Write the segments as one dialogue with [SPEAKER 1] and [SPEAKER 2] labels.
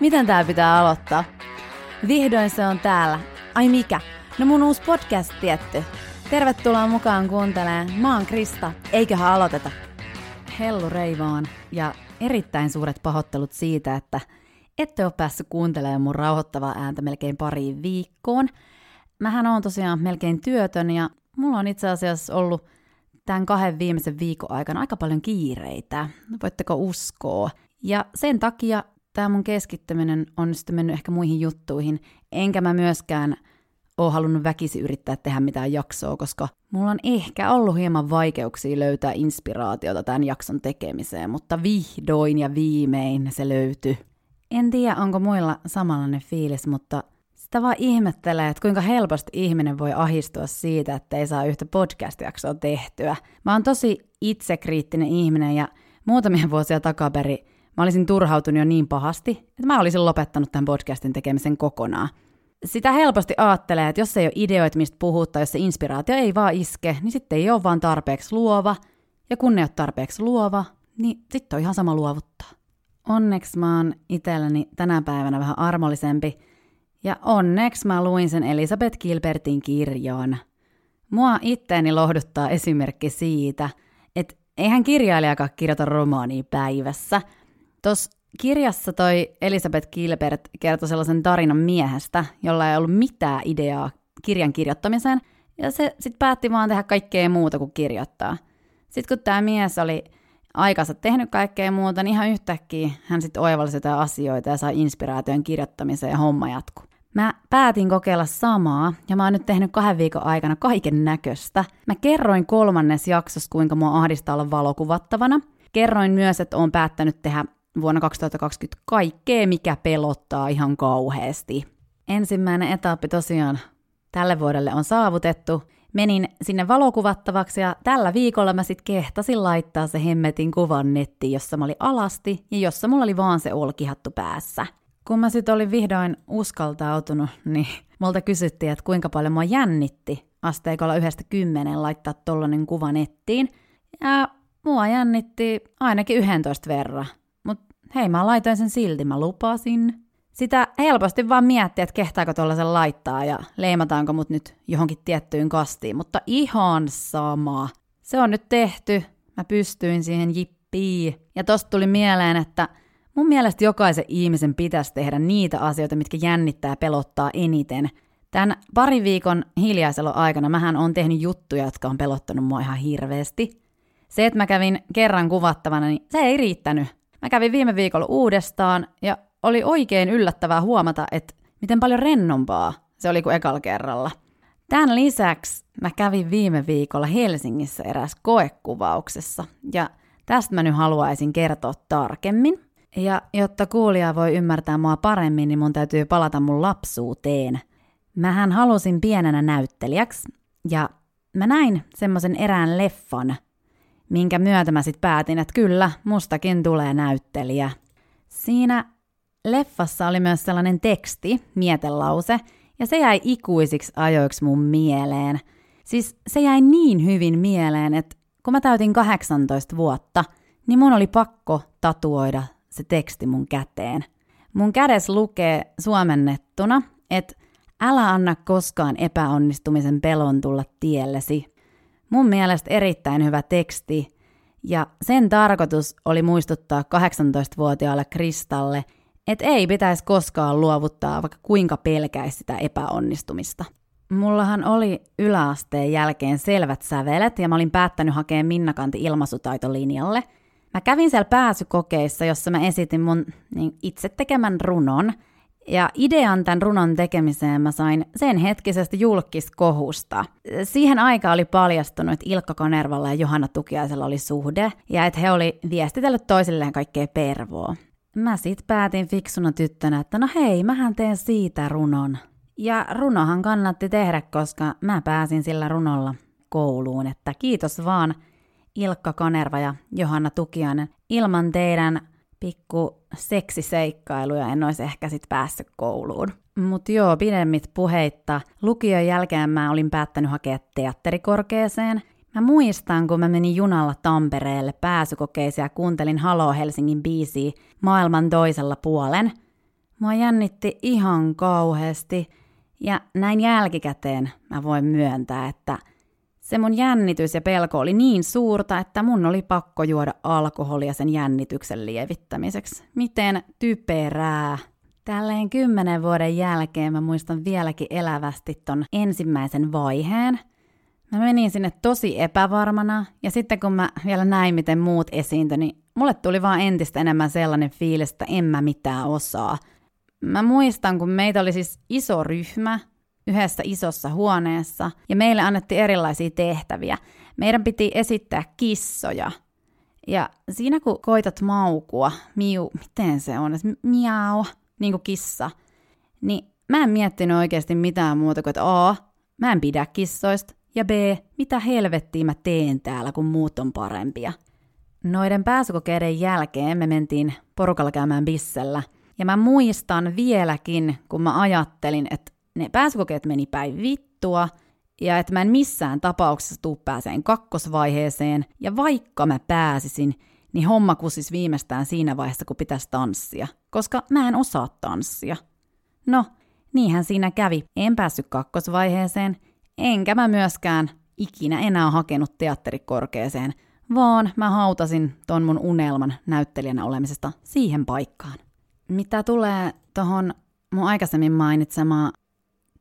[SPEAKER 1] Miten tää pitää aloittaa? Vihdoin se on täällä. Ai mikä? No mun uusi podcast tietty. Tervetuloa mukaan kuuntelemaan. Mä oon Krista. Eiköhän aloiteta. Hellu Reivaan ja erittäin suuret pahoittelut siitä, että ette ole päässyt kuuntelemaan mun rauhoittavaa ääntä melkein pariin viikkoon. Mähän on tosiaan melkein työtön ja mulla on itse asiassa ollut tämän kahden viimeisen viikon aikana aika paljon kiireitä. Voitteko uskoa? Ja sen takia tämä mun keskittyminen on sitten mennyt ehkä muihin juttuihin, enkä mä myöskään ole halunnut väkisi yrittää tehdä mitään jaksoa, koska mulla on ehkä ollut hieman vaikeuksia löytää inspiraatiota tämän jakson tekemiseen, mutta vihdoin ja viimein se löytyi. En tiedä, onko muilla samanlainen fiilis, mutta sitä vaan ihmettelee, että kuinka helposti ihminen voi ahistua siitä, että ei saa yhtä podcast-jaksoa tehtyä. Mä oon tosi itsekriittinen ihminen ja muutamia vuosia takaperi mä olisin turhautunut jo niin pahasti, että mä olisin lopettanut tämän podcastin tekemisen kokonaan. Sitä helposti ajattelee, että jos ei ole ideoita, mistä puhuttaa, jos se inspiraatio ei vaan iske, niin sitten ei ole vaan tarpeeksi luova. Ja kun ei ole tarpeeksi luova, niin sitten on ihan sama luovuttaa. Onneksi mä oon itselläni tänä päivänä vähän armollisempi, ja onneksi mä luin sen Elisabeth Gilbertin kirjan. Mua itteeni lohduttaa esimerkki siitä, että eihän kirjailijakaan kirjoita romaania päivässä. Tuossa kirjassa toi Elisabeth Gilbert kertoi sellaisen tarinan miehestä, jolla ei ollut mitään ideaa kirjan kirjoittamiseen, ja se sitten päätti vaan tehdä kaikkea muuta kuin kirjoittaa. Sitten kun tämä mies oli aikansa tehnyt kaikkea muuta, niin ihan yhtäkkiä hän sitten oivalsi jotain asioita ja sai inspiraation kirjoittamiseen ja homma jatkuu. Mä päätin kokeilla samaa, ja mä oon nyt tehnyt kahden viikon aikana kaiken näköistä. Mä kerroin kolmannes jaksossa, kuinka mua ahdistaa olla valokuvattavana. Kerroin myös, että oon päättänyt tehdä vuonna 2020 kaikkea, mikä pelottaa ihan kauheasti. Ensimmäinen etappi tosiaan tälle vuodelle on saavutettu. Menin sinne valokuvattavaksi ja tällä viikolla mä sitten kehtasin laittaa se hemmetin kuvan nettiin, jossa mä olin alasti ja jossa mulla oli vaan se olkihattu päässä. Kun mä sitten olin vihdoin uskaltautunut, niin multa kysyttiin, että kuinka paljon mua jännitti asteikolla yhdestä kymmenen laittaa tollanen kuva nettiin. Ja mua jännitti ainakin 11 verran. Mutta hei, mä laitoin sen silti, mä lupasin. Sitä helposti vaan miettiä, että kehtaako tuollaisen laittaa ja leimataanko mut nyt johonkin tiettyyn kastiin, mutta ihan sama. Se on nyt tehty, mä pystyin siihen jippiin. Ja tosta tuli mieleen, että Mun mielestä jokaisen ihmisen pitäisi tehdä niitä asioita, mitkä jännittää ja pelottaa eniten. Tämän parin viikon hiljaisella aikana mähän on tehnyt juttuja, jotka on pelottanut mua ihan hirveästi. Se, että mä kävin kerran kuvattavana, niin se ei riittänyt. Mä kävin viime viikolla uudestaan ja oli oikein yllättävää huomata, että miten paljon rennompaa se oli kuin ekalla kerralla. Tämän lisäksi mä kävin viime viikolla Helsingissä eräs koekuvauksessa ja tästä mä nyt haluaisin kertoa tarkemmin. Ja jotta kuulija voi ymmärtää mua paremmin, niin mun täytyy palata mun lapsuuteen. Mähän halusin pienenä näyttelijäksi, ja mä näin semmoisen erään leffan, minkä myötä mä sit päätin, että kyllä, mustakin tulee näyttelijä. Siinä leffassa oli myös sellainen teksti, mietelause, ja se jäi ikuisiksi ajoiksi mun mieleen. Siis se jäi niin hyvin mieleen, että kun mä täytin 18 vuotta, niin mun oli pakko tatuoida se teksti mun käteen. Mun kädes lukee suomennettuna, että älä anna koskaan epäonnistumisen pelon tulla tiellesi. Mun mielestä erittäin hyvä teksti, ja sen tarkoitus oli muistuttaa 18-vuotiaalle Kristalle, että ei pitäisi koskaan luovuttaa, vaikka kuinka pelkäisi sitä epäonnistumista. Mullahan oli yläasteen jälkeen selvät sävelet ja mä olin päättänyt hakea Minnakanti ilmaisutaitolinjalle – Mä kävin siellä pääsykokeissa, jossa mä esitin mun niin, itse tekemän runon. Ja idean tämän runon tekemiseen mä sain sen hetkisestä julkiskohusta. Siihen aikaan oli paljastunut, että Ilkka Kanervalla ja Johanna Tukiaisella oli suhde, ja että he oli viestitellyt toisilleen kaikkea pervoa. Mä sit päätin fiksuna tyttönä, että no hei, mähän teen siitä runon. Ja runohan kannatti tehdä, koska mä pääsin sillä runolla kouluun, että kiitos vaan – Ilkka Kanerva ja Johanna Tukiainen. Ilman teidän pikku seksiseikkailuja en olisi ehkä sit päässyt kouluun. Mutta joo, pidemmit puheitta. Lukion jälkeen mä olin päättänyt hakea teatterikorkeeseen. Mä muistan, kun mä menin junalla Tampereelle pääsykokeisiin ja kuuntelin Halo Helsingin biisiä maailman toisella puolen. Mua jännitti ihan kauheasti ja näin jälkikäteen mä voin myöntää, että se mun jännitys ja pelko oli niin suurta, että mun oli pakko juoda alkoholia sen jännityksen lievittämiseksi. Miten typerää. Tälleen kymmenen vuoden jälkeen mä muistan vieläkin elävästi ton ensimmäisen vaiheen. Mä menin sinne tosi epävarmana, ja sitten kun mä vielä näin, miten muut esiintyi, niin mulle tuli vaan entistä enemmän sellainen fiilis, että en mä mitään osaa. Mä muistan, kun meitä oli siis iso ryhmä yhdessä isossa huoneessa, ja meille annettiin erilaisia tehtäviä. Meidän piti esittää kissoja. Ja siinä kun koitat maukua, miu, miten se on, miau, niin kuin kissa, niin mä en miettinyt oikeasti mitään muuta kuin, että A, mä en pidä kissoista, ja B, mitä helvettiä mä teen täällä, kun muut on parempia. Noiden pääsykokeiden jälkeen me mentiin porukalla käymään bissellä, ja mä muistan vieläkin, kun mä ajattelin, että ne pääsykokeet meni päin vittua, ja että mä en missään tapauksessa tuu pääseen kakkosvaiheeseen, ja vaikka mä pääsisin, niin homma kusis viimeistään siinä vaiheessa, kun pitäisi tanssia, koska mä en osaa tanssia. No, niinhän siinä kävi. En päässyt kakkosvaiheeseen, enkä mä myöskään ikinä enää hakenut teatterikorkeeseen, vaan mä hautasin ton mun unelman näyttelijänä olemisesta siihen paikkaan. Mitä tulee tohon mun aikaisemmin mainitsemaan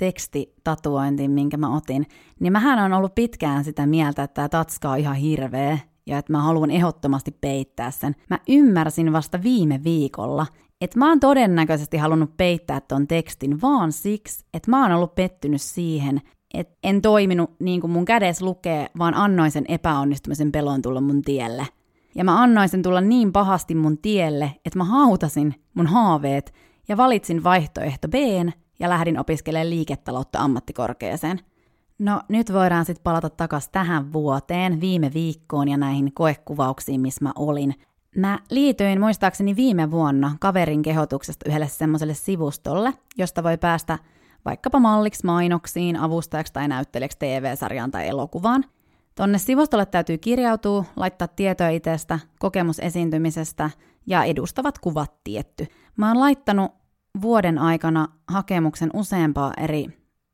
[SPEAKER 1] tekstitatuointiin, minkä mä otin, niin mähän on ollut pitkään sitä mieltä, että tämä tatska on ihan hirveä ja että mä haluan ehdottomasti peittää sen. Mä ymmärsin vasta viime viikolla, että mä oon todennäköisesti halunnut peittää ton tekstin vaan siksi, että mä oon ollut pettynyt siihen, että en toiminut niin kuin mun kädes lukee, vaan annoin sen epäonnistumisen pelon tulla mun tielle. Ja mä annoin sen tulla niin pahasti mun tielle, että mä hautasin mun haaveet ja valitsin vaihtoehto B ja lähdin opiskelemaan liiketaloutta ammattikorkeeseen. No nyt voidaan sitten palata takaisin tähän vuoteen, viime viikkoon ja näihin koekuvauksiin, missä mä olin. Mä liityin muistaakseni viime vuonna kaverin kehotuksesta yhdelle semmoiselle sivustolle, josta voi päästä vaikkapa malliksi mainoksiin, avustajaksi tai näyttelijäksi TV-sarjaan tai elokuvaan. Tonne sivustolle täytyy kirjautua, laittaa tietoa itsestä, kokemus esiintymisestä ja edustavat kuvat tietty. Mä oon laittanut vuoden aikana hakemuksen useampaa eri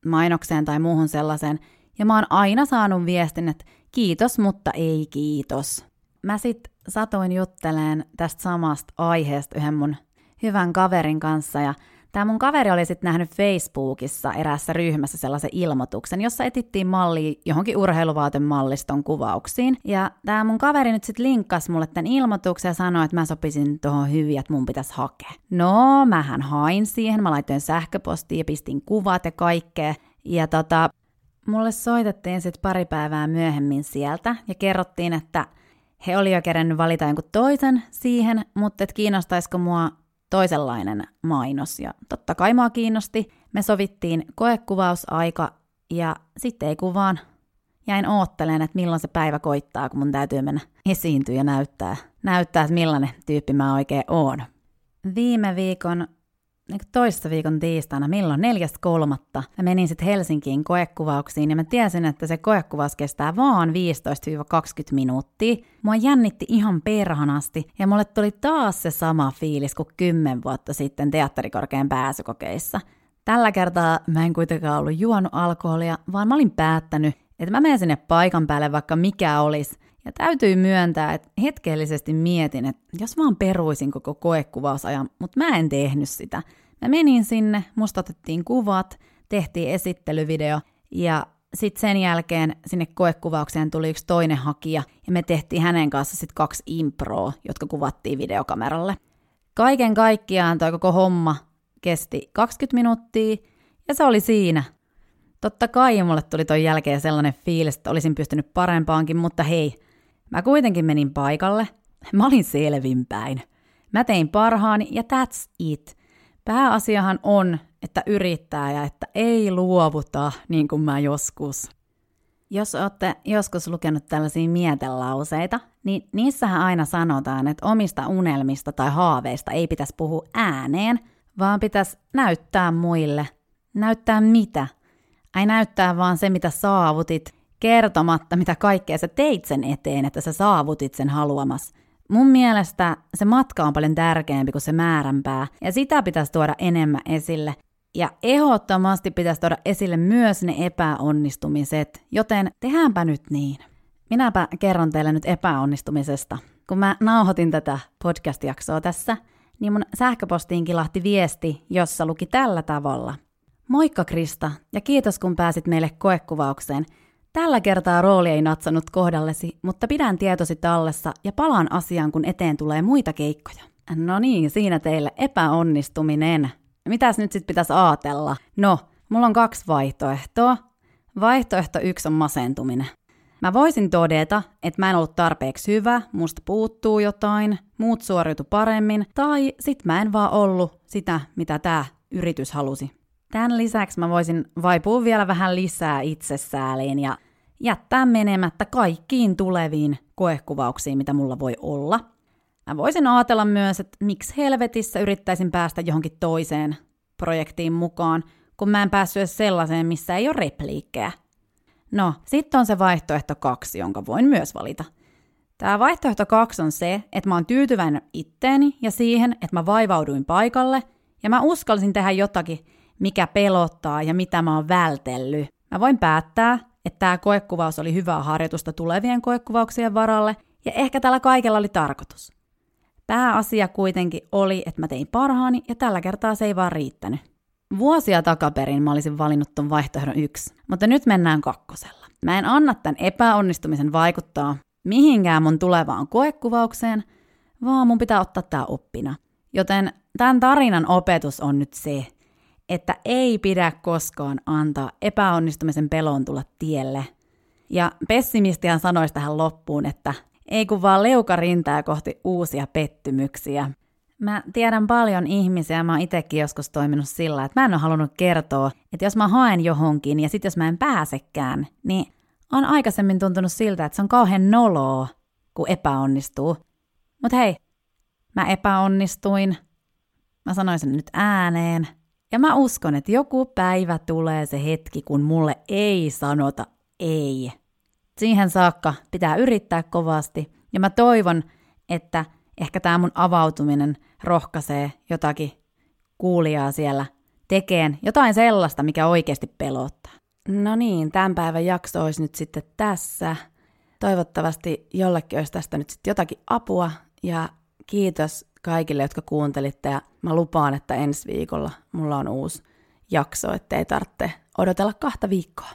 [SPEAKER 1] mainokseen tai muuhun sellaiseen, ja mä oon aina saanut viestin, että kiitos, mutta ei kiitos. Mä sit satoin jutteleen tästä samasta aiheesta yhden mun hyvän kaverin kanssa, ja Tämä mun kaveri oli sitten nähnyt Facebookissa eräässä ryhmässä sellaisen ilmoituksen, jossa etittiin malli johonkin urheiluvaatemalliston kuvauksiin. Ja tämä mun kaveri nyt sitten linkkasi mulle tämän ilmoituksen ja sanoi, että mä sopisin tuohon hyvin, että mun pitäisi hakea. No, mähän hain siihen, mä laitoin sähköpostiin ja pistin kuvat ja kaikkea. Ja tota, mulle soitettiin sitten pari päivää myöhemmin sieltä ja kerrottiin, että he oli jo kerännyt valita jonkun toisen siihen, mutta että kiinnostaisiko mua toisenlainen mainos ja totta kai mua kiinnosti. Me sovittiin koekuvausaika ja sitten ei kuvaan jäin oottelemaan, että milloin se päivä koittaa, kun mun täytyy mennä esiintyä ja näyttää, näyttää että millainen tyyppi mä oikein oon. Viime viikon niin toista viikon tiistaina, milloin kolmatta, mä menin sitten Helsinkiin koekuvauksiin ja mä tiesin, että se koekuvaus kestää vaan 15-20 minuuttia. Mua jännitti ihan perhanasti ja mulle tuli taas se sama fiilis kuin 10 vuotta sitten teatterikorkean pääsykokeissa. Tällä kertaa mä en kuitenkaan ollut juonut alkoholia, vaan mä olin päättänyt, että mä menen sinne paikan päälle vaikka mikä olisi, ja täytyy myöntää, että hetkellisesti mietin, että jos vaan peruisin koko koekuvausajan, mutta mä en tehnyt sitä. Mä menin sinne, musta otettiin kuvat, tehtiin esittelyvideo ja sitten sen jälkeen sinne koekuvaukseen tuli yksi toinen hakija ja me tehtiin hänen kanssa sitten kaksi improa, jotka kuvattiin videokameralle. Kaiken kaikkiaan toi koko homma kesti 20 minuuttia ja se oli siinä. Totta kai mulle tuli ton jälkeen sellainen fiilis, että olisin pystynyt parempaankin, mutta hei, Mä kuitenkin menin paikalle. Mä olin selvinpäin. Mä tein parhaani ja that's it. Pääasiahan on, että yrittää ja että ei luovuta niin kuin mä joskus. Jos olette joskus lukenut tällaisia mietelauseita, niin niissähän aina sanotaan, että omista unelmista tai haaveista ei pitäisi puhua ääneen, vaan pitäisi näyttää muille. Näyttää mitä? Ei näyttää vaan se, mitä saavutit, kertomatta, mitä kaikkea sä teit sen eteen, että sä saavutit sen haluamas Mun mielestä se matka on paljon tärkeämpi kuin se määränpää, ja sitä pitäisi tuoda enemmän esille. Ja ehdottomasti pitäisi tuoda esille myös ne epäonnistumiset, joten tehdäänpä nyt niin. Minäpä kerron teille nyt epäonnistumisesta. Kun mä nauhoitin tätä podcast-jaksoa tässä, niin mun sähköpostiin kilahti viesti, jossa luki tällä tavalla. Moikka Krista, ja kiitos kun pääsit meille koekuvaukseen. Tällä kertaa rooli ei natsannut kohdallesi, mutta pidän tietosi tallessa ja palaan asiaan, kun eteen tulee muita keikkoja. No niin, siinä teille epäonnistuminen. Mitäs nyt sitten pitäisi ajatella? No, mulla on kaksi vaihtoehtoa. Vaihtoehto yksi on masentuminen. Mä voisin todeta, että mä en ollut tarpeeksi hyvä, musta puuttuu jotain, muut suoriutu paremmin, tai sit mä en vaan ollut sitä, mitä tää yritys halusi. Tämän lisäksi mä voisin vaipua vielä vähän lisää itsesääliin ja jättää menemättä kaikkiin tuleviin koekuvauksiin, mitä mulla voi olla. Mä voisin ajatella myös, että miksi helvetissä yrittäisin päästä johonkin toiseen projektiin mukaan, kun mä en päässyt edes sellaiseen, missä ei ole repliikkejä. No, sitten on se vaihtoehto kaksi, jonka voin myös valita. Tämä vaihtoehto kaksi on se, että mä oon tyytyväinen itteeni ja siihen, että mä vaivauduin paikalle ja mä uskalsin tehdä jotakin, mikä pelottaa ja mitä mä oon vältellyt. Mä voin päättää, että tämä koekuvaus oli hyvää harjoitusta tulevien koekuvauksien varalle ja ehkä tällä kaikella oli tarkoitus. Pääasia kuitenkin oli, että mä tein parhaani ja tällä kertaa se ei vaan riittänyt. Vuosia takaperin mä olisin valinnut ton vaihtoehdon yksi, mutta nyt mennään kakkosella. Mä en anna tämän epäonnistumisen vaikuttaa mihinkään mun tulevaan koekuvaukseen, vaan mun pitää ottaa tää oppina. Joten tämän tarinan opetus on nyt se, että ei pidä koskaan antaa epäonnistumisen pelon tulla tielle. Ja pessimistihan sanoisi tähän loppuun, että ei kun vaan leuka rintaa kohti uusia pettymyksiä. Mä tiedän paljon ihmisiä, mä oon itsekin joskus toiminut sillä, että mä en ole halunnut kertoa, että jos mä haen johonkin ja sitten jos mä en pääsekään, niin on aikaisemmin tuntunut siltä, että se on kauhean noloa, kun epäonnistuu. Mut hei, mä epäonnistuin. Mä sanoin sen nyt ääneen. Ja mä uskon, että joku päivä tulee se hetki, kun mulle ei sanota ei. Siihen saakka pitää yrittää kovasti. Ja mä toivon, että ehkä tämä mun avautuminen rohkaisee jotakin kuulijaa siellä tekeen jotain sellaista, mikä oikeasti pelottaa. No niin, tämän päivän jakso olisi nyt sitten tässä. Toivottavasti jollekin olisi tästä nyt sitten jotakin apua ja kiitos kaikille, jotka kuuntelitte ja mä lupaan, että ensi viikolla mulla on uusi jakso, ettei tarvitse odotella kahta viikkoa.